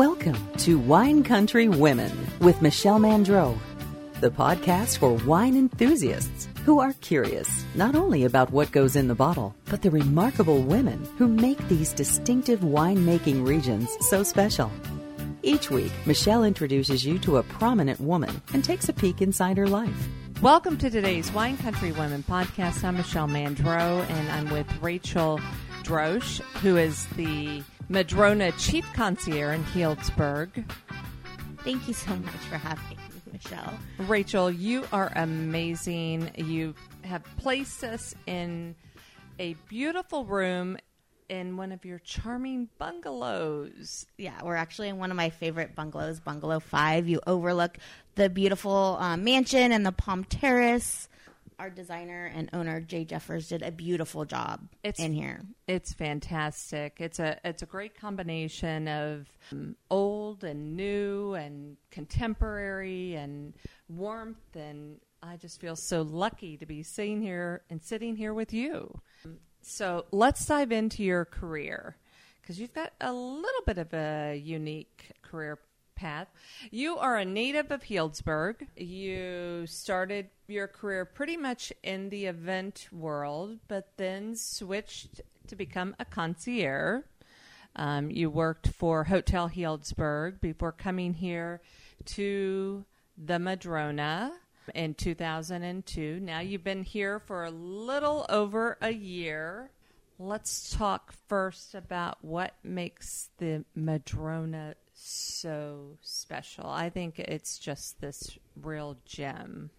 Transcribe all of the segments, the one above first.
Welcome to Wine Country Women with Michelle Mandro, the podcast for wine enthusiasts who are curious not only about what goes in the bottle, but the remarkable women who make these distinctive winemaking regions so special. Each week, Michelle introduces you to a prominent woman and takes a peek inside her life. Welcome to today's Wine Country Women podcast. I'm Michelle Mandro, and I'm with Rachel Droesch, who is the Madrona Chief Concierge in Healdsburg. Thank you so much for having me, Michelle. Rachel, you are amazing. You have placed us in a beautiful room in one of your charming bungalows. Yeah, we're actually in one of my favorite bungalows, Bungalow 5. You overlook the beautiful uh, mansion and the Palm Terrace. Our designer and owner Jay Jeffers did a beautiful job It's- in here. It's fantastic. It's a it's a great combination of um, old and new and contemporary and warmth and I just feel so lucky to be sitting here and sitting here with you. So let's dive into your career because you've got a little bit of a unique career path. You are a native of Healdsburg. You started your career pretty much in the event world, but then switched to become a concierge. Um, you worked for Hotel Healdsburg before coming here to the Madrona in 2002. Now you've been here for a little over a year. Let's talk first about what makes the Madrona so special. I think it's just this real gem.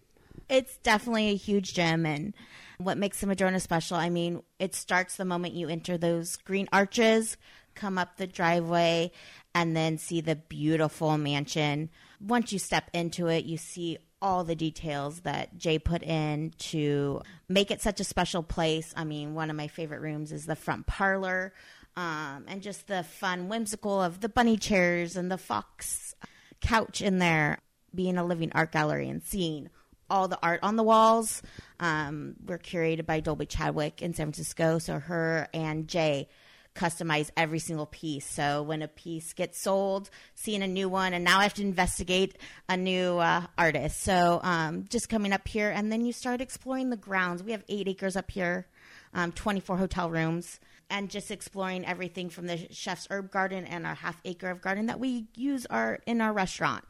It's definitely a huge gem, and what makes the Madrona special, I mean, it starts the moment you enter those green arches, come up the driveway, and then see the beautiful mansion. Once you step into it, you see all the details that Jay put in to make it such a special place. I mean, one of my favorite rooms is the front parlor, um, and just the fun, whimsical of the bunny chairs and the fox couch in there being a living art gallery and seeing all the art on the walls. Um, were curated by Dolby Chadwick in San Francisco. So her and Jay customize every single piece. So when a piece gets sold, seeing a new one, and now I have to investigate a new uh, artist. So um, just coming up here, and then you start exploring the grounds. We have eight acres up here, um, 24 hotel rooms. And just exploring everything from the chef's herb garden and our half acre of garden that we use our in our restaurant.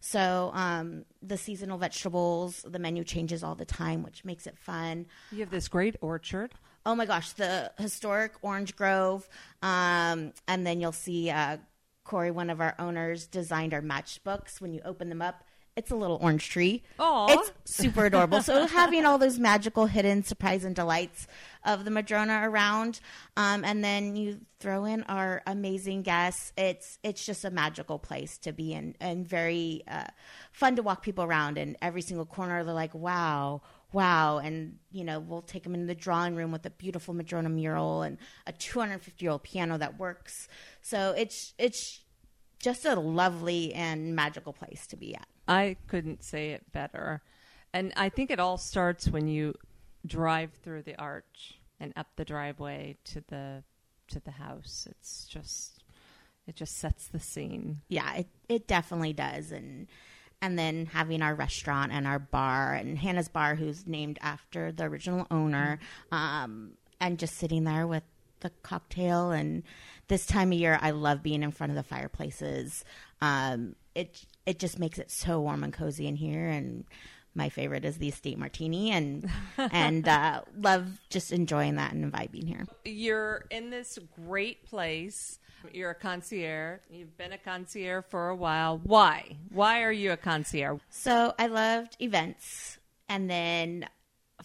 So um, the seasonal vegetables, the menu changes all the time, which makes it fun. You have this great orchard. Oh my gosh, the historic Orange Grove, um, and then you'll see uh, Corey, one of our owners, designed our matchbooks. When you open them up, it's a little orange tree. Aw. It's super adorable. so having all those magical hidden surprise and delights of the Madrona around, um, and then you throw in our amazing guests. It's it's just a magical place to be in, and very uh, fun to walk people around. And every single corner, they're like, "Wow." Wow, and you know we'll take them into the drawing room with a beautiful Madrona mural and a 250 year old piano that works. So it's it's just a lovely and magical place to be at. I couldn't say it better. And I think it all starts when you drive through the arch and up the driveway to the to the house. It's just it just sets the scene. yeah, it, it definitely does. And and then having our restaurant and our bar and Hannah's bar, who's named after the original owner, um, and just sitting there with the cocktail. And this time of year, I love being in front of the fireplaces. Um, it it just makes it so warm and cozy in here. And my favorite is the estate martini, and and uh, love just enjoying that and vibing here. You're in this great place. You're a concierge. You've been a concierge for a while. Why? Why are you a concierge? So I loved events and then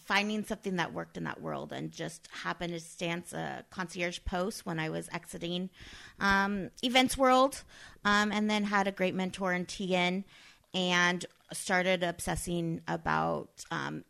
finding something that worked in that world and just happened to stance a concierge post when I was exiting um, events world um, and then had a great mentor in Tegan and started obsessing about um,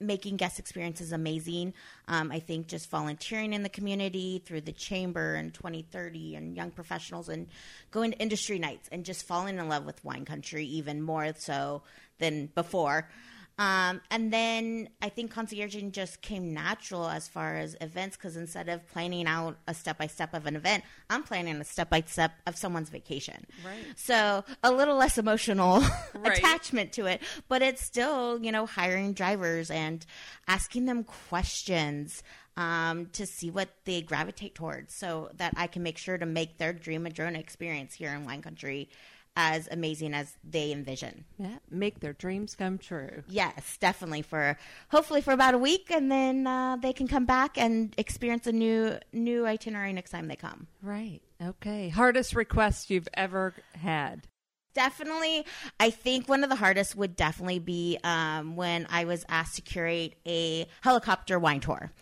making guest experiences amazing. Um, I think just volunteering in the community through the chamber and 2030 and young professionals and going to industry nights and just falling in love with wine country even more so than before. Um, and then I think concierging just came natural as far as events because instead of planning out a step by step of an event, I'm planning a step by step of someone's vacation. Right. So a little less emotional Right. attachment to it, but it's still, you know, hiring drivers and asking them questions um, to see what they gravitate towards so that I can make sure to make their dream Madrona experience here in wine country as amazing as they envision. Yeah, make their dreams come true. Yes, definitely for hopefully for about a week, and then uh, they can come back and experience a new new itinerary next time they come. Right. Okay. Hardest request you've ever had. Definitely, I think one of the hardest would definitely be um, when I was asked to curate a helicopter wine tour.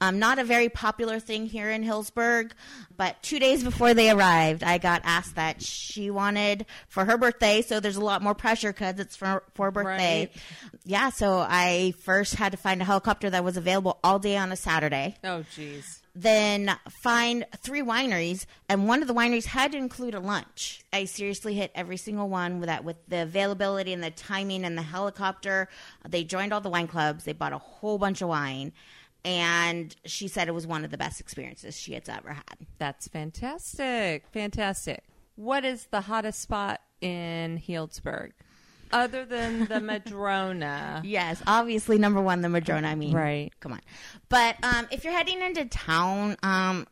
Um, not a very popular thing here in Healdsburg, but two days before they arrived, I got asked that she wanted for her birthday. So there's a lot more pressure because it's for for birthday. Right. Yeah, so I first had to find a helicopter that was available all day on a Saturday Oh, jeez. then find three wineries, and one of the wineries had to include a lunch. I seriously hit every single one with that, with the availability and the timing and the helicopter. They joined all the wine clubs. They bought a whole bunch of wine, and she said it was one of the best experiences she has ever had. That's fantastic. Fantastic. What is the hottest spot in Healdsburg? Other than the Madrona. Yes, obviously number one, the Madrona. I mean, Right. Come on, but um, if you're heading into town, um,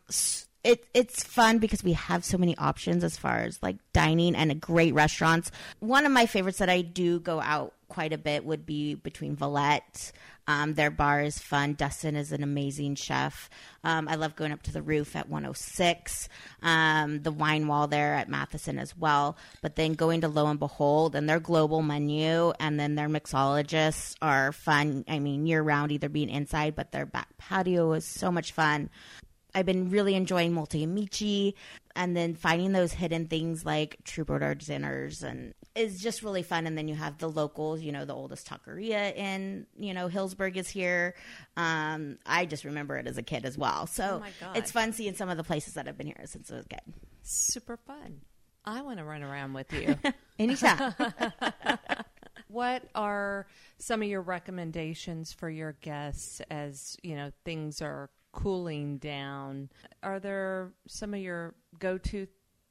it it's fun because we have so many options as far as like dining and great restaurants. One of my favorites that I do go out quite a bit would be between Valette. Um, their bar is fun. Dustin is an amazing chef. Um, I love going up to the roof at 106. Um, the wine wall there at Matheson as well. But then going to Lo and Behold and their global menu and then their mixologists are fun. I mean, year round, either being inside, but their back patio is so much fun. I've been really enjoying Molti Amici and then finding those hidden things like True Troubadour dinners and is just really fun. And then you have the locals, you know, the oldest taqueria in, you know, Healdsburg is here. Um, I just remember it as a kid as well. So Oh it's fun seeing some of the places that I've been here since I was a kid. Super fun. I want to run around with you. Anytime. what are some of your recommendations for your guests as, you know, things are cooling down? Are there some of your go-to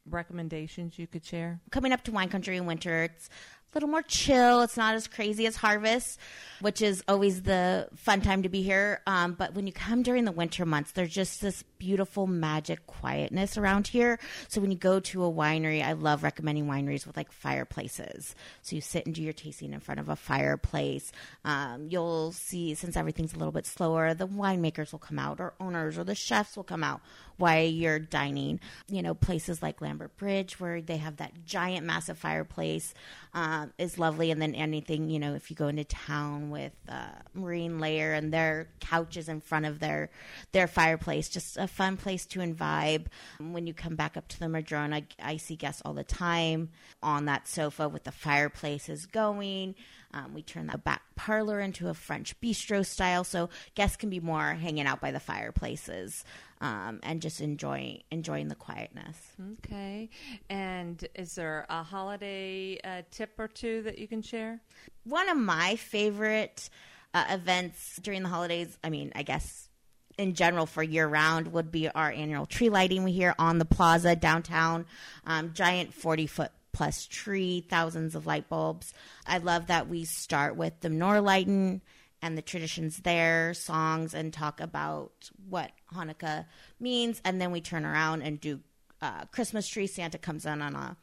recommendations you could share? coming up to wine country in winter it's little more chill. It's not as crazy as harvest which is always the fun time to be here. Um, but when you come during the winter months there's just this beautiful magic quietness around here. So when you go to a winery i love recommending wineries with like fireplaces. So you sit and do your tasting in front of a fireplace. Um, you'll see since everything's a little bit slower the winemakers will come out or owners or the chefs will come out while you're dining you know places like lambert bridge where they have that giant massive fireplace um, is lovely. And then anything you know if you go into town with uh, marine layer and their couches in front of their their fireplace just a fun place to imbibe when you come back up to the madrona i see guests all the time on that sofa with the fireplaces going um, we turn the back parlor into a French bistro style, so guests can be more hanging out by the fireplaces um, and just enjoying enjoying the quietness. Okay. And is there a holiday uh, tip or two that you can share? One of my favorite uh, events during the holidays, I mean, I guess in general for year round, would be our annual tree lighting we here on the plaza downtown. Um, giant 40 foot plus tree, thousands of light bulbs. I love that we start with the menorah lighting and the traditions there, songs, and talk about what Hanukkah means, and then we turn around and do uh, Christmas tree. Santa comes in on a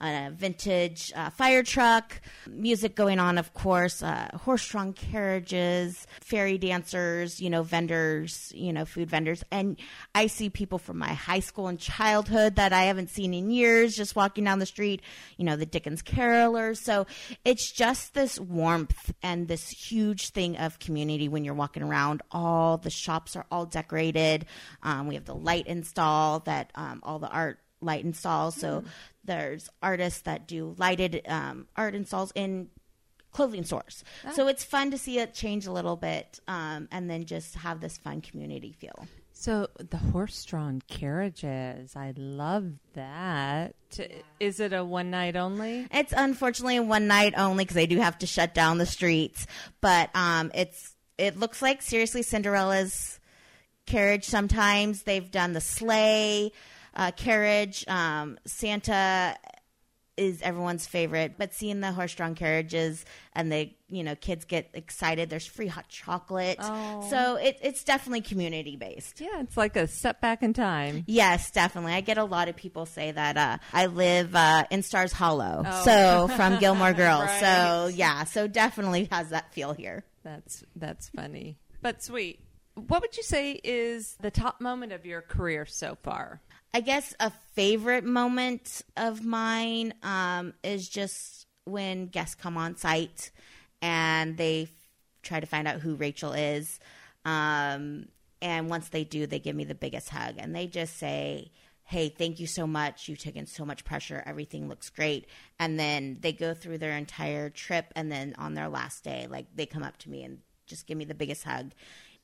a vintage uh, fire truck, music going on, of course, uh, horse-drawn carriages, fairy dancers, you know, vendors, you know, food vendors, and I see people from my high school and childhood that I haven't seen in years, just walking down the street, you know, the Dickens carolers. So it's just this warmth and this huge thing of community when you're walking around. All the shops are all decorated. Um, we have the light install that um, all the art light installs. So there's artists that do lighted um, art installs in clothing stores. So it's fun to see it change a little bit um, and then just have this fun community feel. So the horse-drawn carriages, I love that. Is it a one night only? It's unfortunately one night only because they do have to shut down the streets. But um, it's it looks like seriously Cinderella's carriage. Sometimes they've done the sleigh uh, carriage. Um, Santa is everyone's favorite, but seeing the horse-drawn carriages and the you know kids get excited. There's free hot chocolate, Oh. so it, it's definitely community based. Yeah, it's like a step back in time. Yes, definitely. I get a lot of people say that uh, I live uh, in Stars Hollow, Oh. so from Gilmore Girls. So yeah, so definitely has that feel here. That's that's funny, but sweet. What would you say is the top moment of your career so far? I guess a favorite moment of mine um, is just when guests come on site and they f- try to find out who Rachel is. Um, and once they do, they give me the biggest hug and they just say, Hey, thank you so much. You've taken so much pressure. Everything looks great. And then they go through their entire trip. And then on their last day, like they come up to me and just give me the biggest hug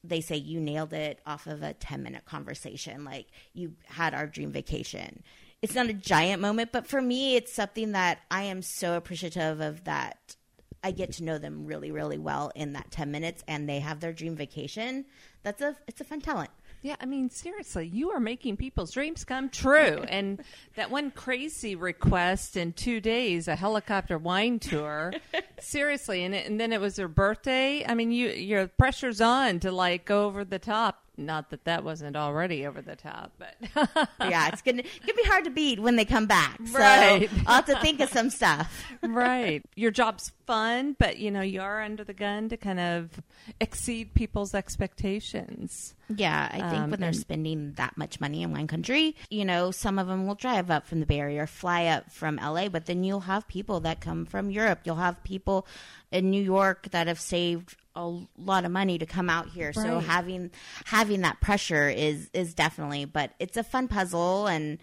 they say you nailed it off of a 10 minute conversation like you had our dream vacation. It's not a giant moment but for me it's something that i am so appreciative of that i get to know them really really well in that 10 minutes and they have their dream vacation. That's a it's a fun talent Yeah, I mean, seriously, you are making people's dreams come true. and that one crazy request in two days, a helicopter wine tour. seriously, and, it, and then it was her birthday. I mean, you your pressure's on to like go over the top. Not that that wasn't already over the top, but yeah it's gonna gonna be hard to beat when they come back so Right. i'll have to think of some stuff right. Your job's fun, but you know you are under the gun to kind of exceed people's expectations. Yeah, I think Um, when they're spending that much money in one country, you know, some of them will drive up from the Bay Area or fly up from LA, but then you'll have people that come from Europe. You'll have people in New York that have saved a lot of money to come out here. So having having that pressure is is definitely, but it's a fun puzzle and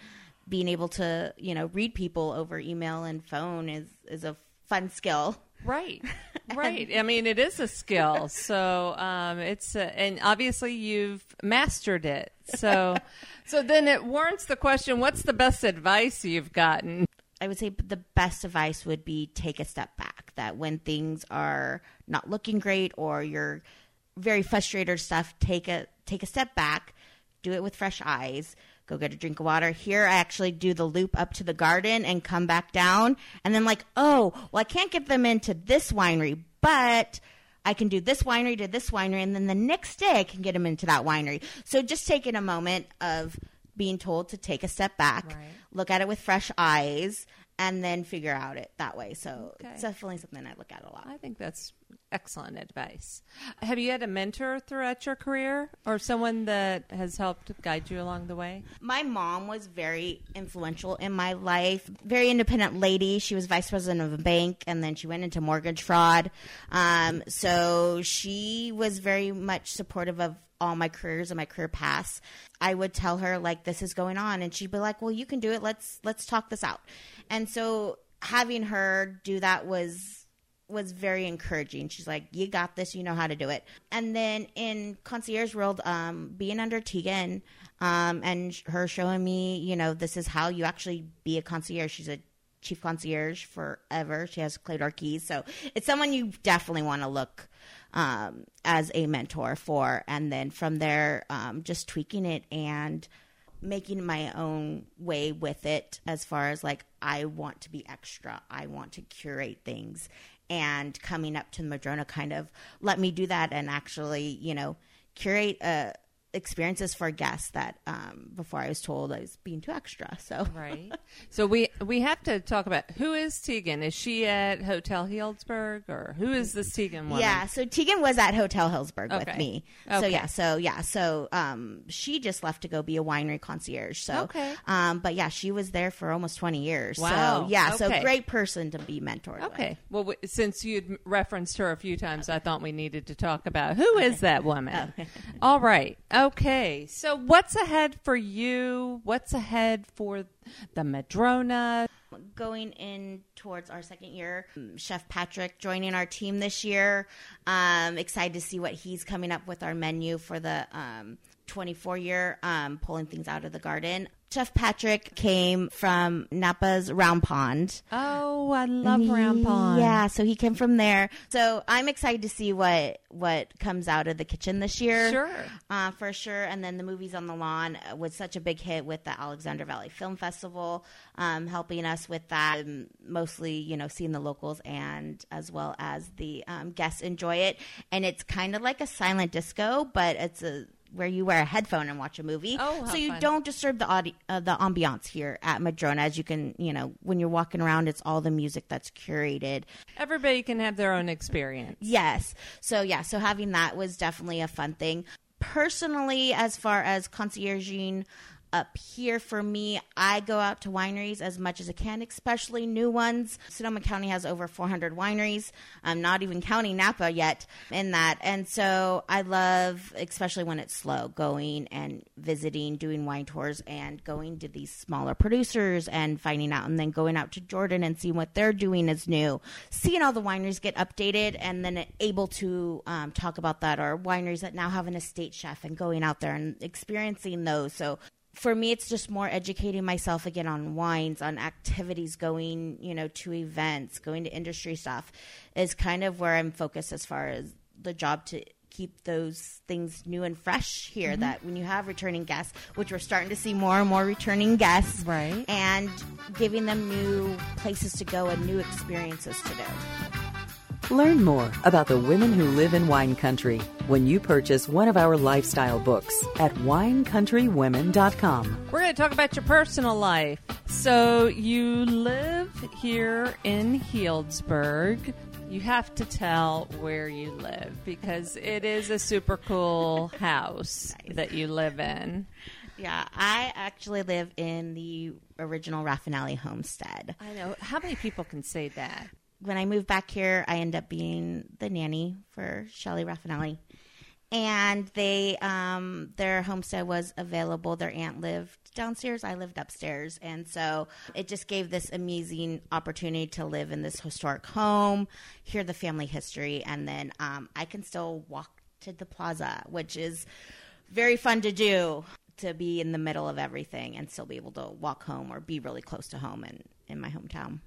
being able to, you know, read people over email and phone is is a fun skill. Right, right. I mean, it is a skill. So um, it's uh and obviously you've mastered it. So, so then it warrants the question: What's the best advice you've gotten? I would say the best advice would be take a step back. That when things are not looking great or you're very frustrated or stuff, take a take a step back, do it with fresh eyes. Go get a drink of water. Here, I actually do the loop up to the garden and come back down, and then like, oh, well, I can't get them into this winery, but I can do this winery to this winery, and then the next day I can get them into that winery. So just taking a moment of being told to take a step back, Right. look at it with fresh eyes, and then figure out it that way. So Okay. it's definitely something I look at a lot. I think that's excellent advice. Have you had a mentor throughout your career, or someone that has helped guide you along the way? My mom was very influential in my life. Very independent lady. She was vice president of a bank, and then she went into mortgage fraud. Um, so she was very much supportive of all my careers and my career paths. I would tell her like this is going on, and she'd be like, "Well, you can do it. Let's let's talk this out." And so having her do that was was very encouraging. She's like, "You got this. You know how to do it." And then in concierge world, um, being under Tegan, um, and her showing me, you know, this is how you actually be a concierge. She's a chief concierge forever. She has Clay keys, so it's someone you definitely want to look um, as a mentor for. And then from there, um, just tweaking it and making my own way with it as far as like I want to be extra. I want to curate things and coming up to Madrona kind of let me do that and actually, you know, curate uh experiences for guests that um before I was told I was being too extra. So Right. so we we have to talk about who is Tegan? Is she at Hotel Healdsburg, or who is this Tegan woman? Yeah, so Tegan was at Hotel Healdsburg Okay. with me. So yeah, so yeah, so um she just left to go be a winery concierge. So Okay. um but yeah, she was there for almost 20 years. Wow. So yeah, Okay. so great person to be mentored with. Okay. Well, w- since you'd referenced her a few times, I thought we needed to talk about who is that woman. All right. Okay. So, what's ahead for you? What's ahead for the Madrona? going in towards our second year. Chef Patrick joining our team this year. Um, excited to see what he's coming up with our menu for the um, 24 year, um, pulling things out of the garden. Chef Patrick came from Napa's Round Pond. Oh, I love Round Pond. Yeah, so he came from there. So I'm excited to see what what comes out of the kitchen this year. Sure. uh, for sure. And then the movies on the lawn was such a big hit with the Alexander Valley Film Festival, um, helping us with that. Um, mostly, you know, seeing the locals and as well as the um, guests enjoy it. And it's kind of like a silent disco, but it's a where you wear a headphone and watch a movie. Oh, so you fun. don't disturb the audi- uh, the ambiance here at Madrona. As you can, you know, when you're walking around, it's all the music that's curated. Everybody can have their own experience. Yes. So yeah, so having that was definitely a fun thing. Personally, as far as concierging up here for me, I go out to wineries as much as I can, especially new ones. Sonoma County has over 400 wineries. I'm not even counting Napa yet in that. And so I love, especially when it's slow, going and visiting, doing wine tours and going to these smaller producers and finding out and then going out to Jordan and seeing what they're doing is new. Seeing all the wineries get updated and then able to um, talk about that or wineries that now have an estate chef and going out there and experiencing those. So for me it's just more educating myself again on wines on activities going you know to events going to industry stuff is kind of where i'm focused as far as the job to keep those things new and fresh here mm-hmm. that when you have returning guests which we're starting to see more and more returning guests Right. and giving them new places to go and new experiences to do Learn more about the women who live in wine country when you purchase one of our lifestyle books at winecountrywomen.com. We're going to talk about your personal life. So you live here in Healdsburg. You have to tell where you live because it is a super cool house that you live in. yeah i actually live in the original rafanelli homestead I know. How many people can say that? When I moved back here, I ended up being the nanny for Shelly Rafanelli. And they, um, their homestead was available. Their aunt lived downstairs. I lived upstairs. And so it just gave this amazing opportunity to live in this historic home, hear the family history, and then um, I can still walk to the plaza, which is very fun to do to be in the middle of everything and still be able to walk home or be really close to home in, in my hometown.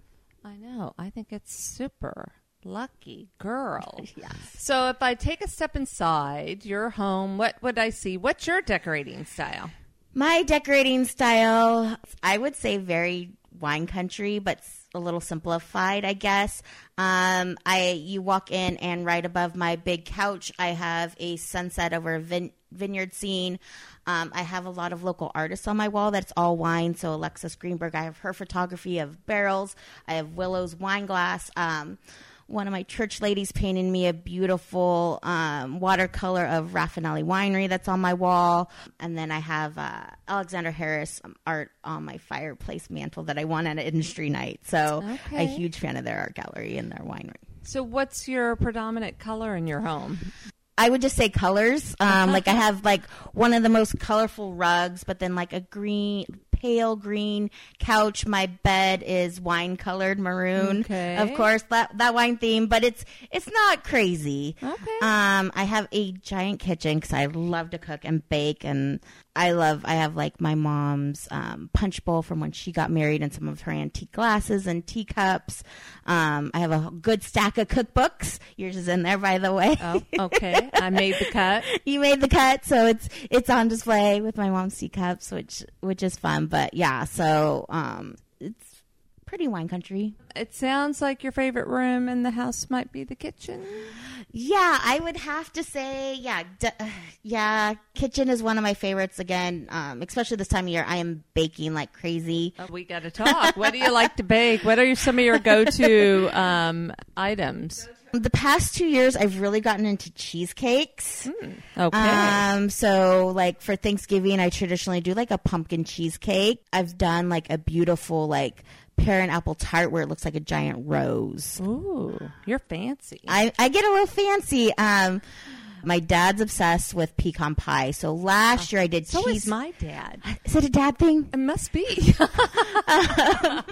I know. I think it's super lucky girl. Yes. So if I take a step inside your home, what would I see? What's your decorating style? My decorating style, I would say very wine country, but a little simplified, I guess. Um, I you walk in and right above my big couch, I have a sunset over a vin- vineyard scene. Um, I have a lot of local artists on my wall that's all wine. So Alexis Greenberg, I have her photography of barrels. I have Willow's wine glass. Um, one of my church ladies painted me a beautiful um, watercolor of Rafanelli Winery that's on my wall. And then I have uh, Alexander Harris um, art on my fireplace mantle that I won at an industry night. So, Okay. a huge fan of their art gallery and their winery. So what's your predominant color in your home? I would just say colors. Um, like I have like one of the most colorful rugs, but then like a green, pale green couch. My bed is wine colored maroon, Okay. of course that that wine theme, but it's it's not crazy. Okay. Um, I have a giant kitchen because I love to cook and bake, and I love. I have like my mom's um, punch bowl from when she got married, and some of her antique glasses and teacups. Um, I have a good stack of cookbooks. Yours is in there, by the way. Oh, okay. I made the cut. you made the cut, so it's it's on display with my mom's teacups, which which is fun. But yeah, so um, it's pretty wine country. It sounds like your favorite room in the house might be the kitchen. Yeah, I would have to say, yeah, d- yeah. Kitchen is one of my favorites. Again, um, especially this time of year, I am baking like crazy. Oh, we got to talk. what do you like to bake? What are some of your go-to um, items? The past two years, I've really gotten into cheesecakes. Okay. Um, so like for Thanksgiving, I traditionally do like a pumpkin cheesecake. I've done like a beautiful like pear and apple tart where it looks like a giant rose. Ooh, you're fancy. I, I get a little fancy. Um, My dad's obsessed with pecan pie. So last year I did So cheese. is my dad. is it a dad thing? It must be.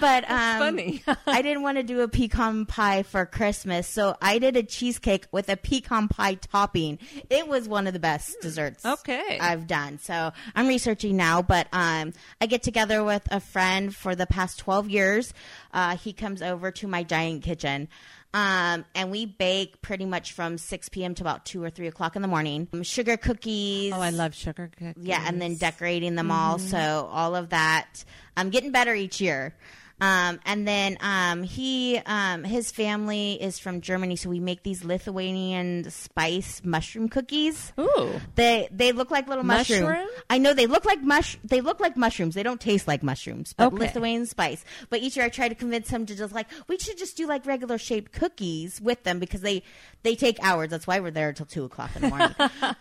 But um, funny. I didn't want to do a pecan pie for Christmas, so I did a cheesecake with a pecan pie topping. It was one of the best desserts Okay. I've done. So I'm researching now, but um, I get together with a friend for the past 12 years. Uh, he comes over to my giant kitchen. Um, and we bake pretty much from 6 p.m. to about 2 or 3 o'clock in the morning. Um, Sugar cookies. oh, I love sugar cookies. Yeah, and then decorating them all. So all of that. I'm getting better each year. Um, and then um, he, um, his family is from Germany, so we make these Lithuanian spice mushroom cookies. Ooh. They they look like little mushrooms. Mushroom? I know they look like mush. They look like mushrooms. They don't taste like mushrooms, but Okay. Lithuanian spice. But each year I try to convince him to just like we should just do like regular shaped cookies with them because they they take hours. That's why we're there until two o'clock in the morning.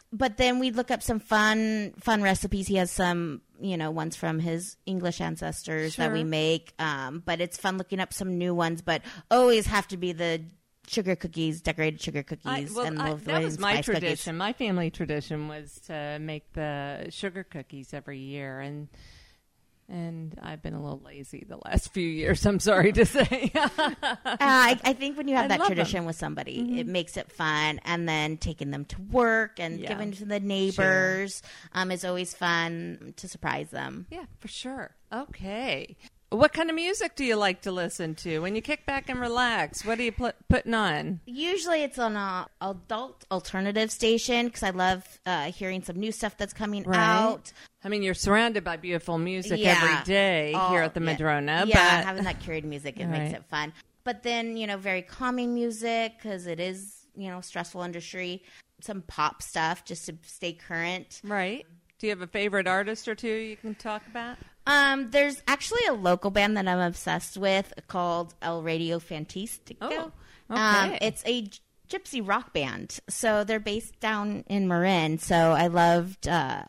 but then we look up some fun fun recipes. He has some you know ones from his English ancestors that we make. Um, but it's fun looking up some new ones. But always have to be the sugar cookies, decorated sugar cookies, I, well, and I, that was my spice cookies. tradition. My family tradition was to make the sugar cookies every year, and and I've been a little lazy the last few years. I'm sorry to say. Uh, I, I think when you have I that tradition with somebody, it makes it fun. And then taking them to work and Yeah. giving to the neighbors um, is always fun to surprise them. yeah, for sure. Okay. What kind of music do you like to listen to when you kick back and relax? What are you pl- putting on? Usually it's on a adult alternative station because I love uh, hearing some new stuff that's coming Right. out. I mean, you're surrounded by beautiful music Yeah. every day Oh, here at the yeah. Madrona, Yeah, but having that curated music, it makes Right. it fun. But then, you know, very calming music because it is, you know, stressful industry. Some pop stuff just to stay current. right. Do you have a favorite artist or two you can talk about? Um, there's actually a local band that I'm obsessed with called El Radio Fantastico. Oh, um, okay. it's a gypsy rock band. So they're based down in Marin. So I loved uh,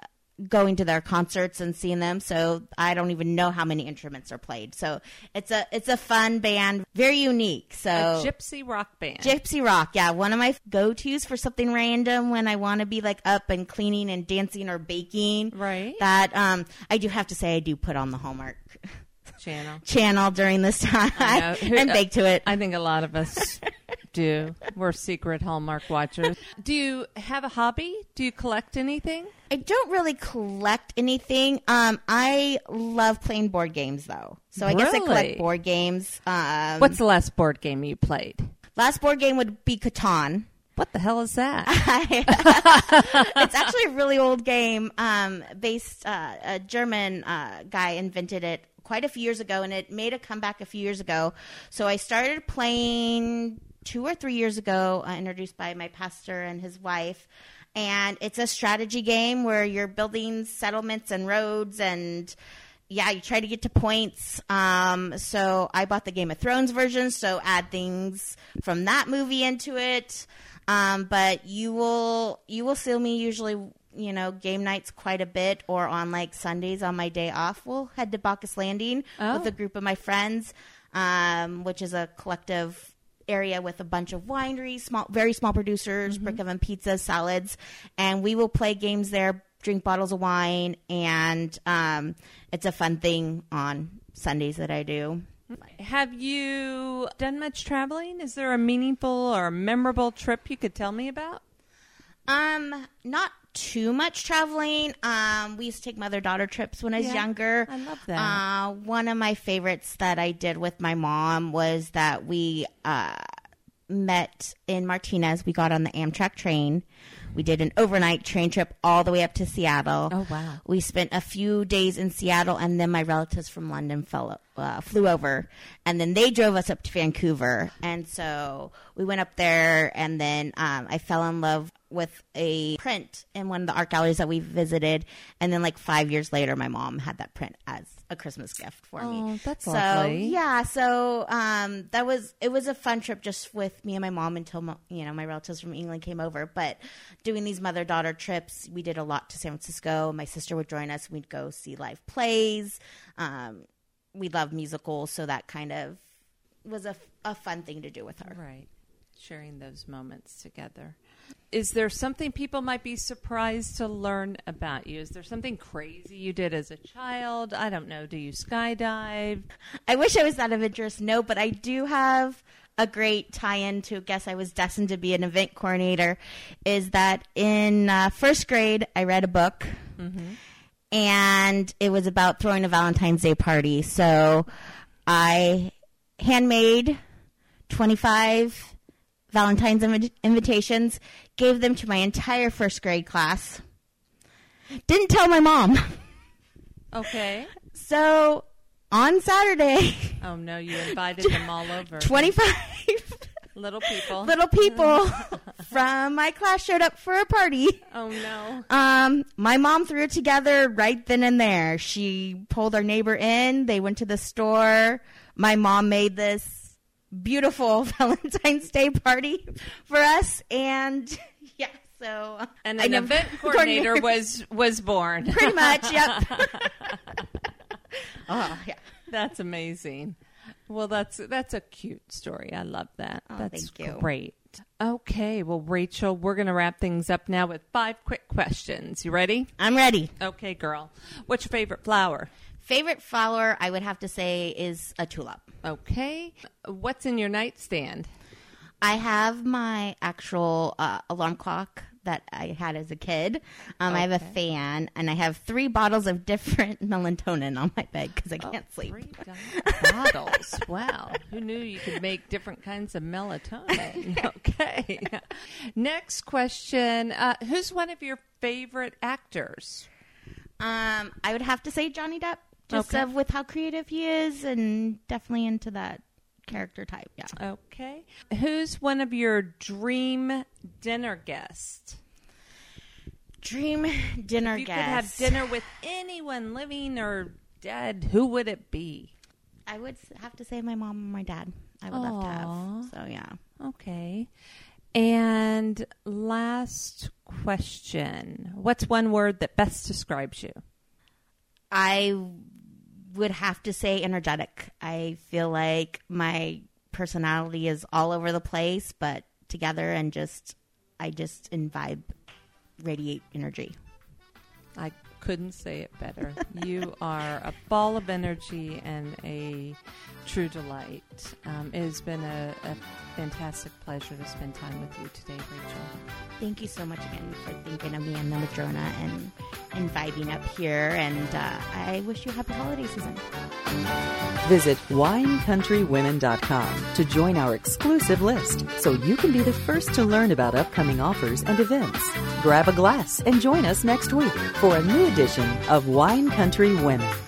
going to their concerts and seeing them. So I don't even know how many instruments are played. So it's a it's a fun band, very unique. So A gypsy rock band. Gypsy rock, yeah, one of my go tos for something random when I want to be like up and cleaning and dancing or baking. Right. That um, I do have to say I do put on the Hallmark channel. channel during this time and bake to it. I think a lot of us do. We're secret Hallmark watchers. Do you have a hobby? Do you collect anything? I don't really collect anything. Um, I love playing board games though, so I guess I Really? collect board games. Um, What's the last board game you played? last board game would be Catan. What the hell is that? it's actually a really old game. Um, based uh, a German uh, guy invented it quite a few years ago, and it made a comeback a few years ago. So I started playing two or three years ago, uh, introduced by my pastor and his wife. And it's a strategy game where you're building settlements and roads and yeah, you try to get to points. Um, so I bought the Game of Thrones version, so add things from that movie into it. Um, but you will you will see me usually, you know, game nights quite a bit, or on like Sundays on my day off. We'll head to Bacchus Landing Oh. with a group of my friends, um, which is a collective area with a bunch of wineries, small, very small producers, brick oven pizzas, salads, and we will play games there, drink bottles of wine, and um, it's a fun thing on Sundays that I do. Have you done much traveling? Is there a meaningful or memorable trip you could tell me about? Um, not too much traveling. Um, we used to take mother daughter trips when I was Yeah, younger. I love that. Uh, one of my favorites that I did with my mom was that we uh, met in Martinez. We got on the Amtrak train. We did an overnight train trip all the way up to Seattle. Oh, wow. We spent a few days in Seattle, and then my relatives from London fell, uh, flew over, and then they drove us up to Vancouver. And so we went up there, and then um, I fell in love with a print in one of the art galleries that we visited. And then, like five years later, my mom had that print as a Christmas gift for Oh, me. that's so lovely. yeah. So um, that was it was a fun trip just with me and my mom until mo- you know my relatives from England came over. But doing these mother daughter trips, we did a lot to San Francisco. My sister would join us. We'd go see live plays. Um, we love musicals, so that kind of was a, a fun thing to do with her. Right. sharing those moments together. Is there something people might be surprised to learn about you? Is there something crazy you did as a child? I don't know. Do you skydive? I wish I was that adventurous. No, but I do have a great tie-in to guess I was destined to be an event coordinator. Is that in uh, first grade I read a book, and it was about throwing a Valentine's Day party. So I handmade twenty-five Valentine's invi- invitations, gave them to my entire first grade class. Didn't tell my mom. Okay. So on Saturday, Oh no, you invited them all over. 25 little people. little people from my class showed up for a party. Oh no. Um, my mom threw it together right then and there. She pulled our neighbor in. They went to the store. My mom made this beautiful Valentine's Day party for us, and yeah, so And an event coordinator was was born. pretty much. Yep. oh yeah. That's amazing. Well, that's that's a cute story. I love that. Oh, that's thank you. great. Okay, well, Rachel, we're going to wrap things up now with five quick questions. You ready? I'm ready. Okay, girl. What's your favorite flower? Favorite flower, I would have to say, is a tulip. Okay. What's in your nightstand? I have my actual uh, alarm clock that I had as a kid. Um, I have a fan, and I have three bottles of different melatonin on my bed because I can't sleep. Three bottles. Wow. Who knew you could make different kinds of melatonin? Okay. Next question. Uh, who's one of your favorite actors? Um, I would have to say Johnny Depp, just Okay. uh, with how creative he is, and definitely into that character type. Yeah. Okay. Who's one of your dream dinner guests? Dream dinner If you guest. could have dinner with anyone living or dead, who would it be? I would have to say my mom and my dad. I would love to have. So yeah. Okay. And last question. What's one word that best describes you? I would have to say energetic. I feel like my personality is all over the place, but together and just, I just imbibe, radiate energy. I couldn't say it better. you are a ball of energy and a true delight. Um, it has been a, a fantastic pleasure to spend time with you today, Rachel. Thank you so much again for thinking of me and the Madrona and inviting up here. And uh, I wish you a happy holiday season. Visit winecountrywomen.com to join our exclusive list so you can be the first to learn about upcoming offers and events. Grab a glass and join us next week for a new edition of Wine Country Women.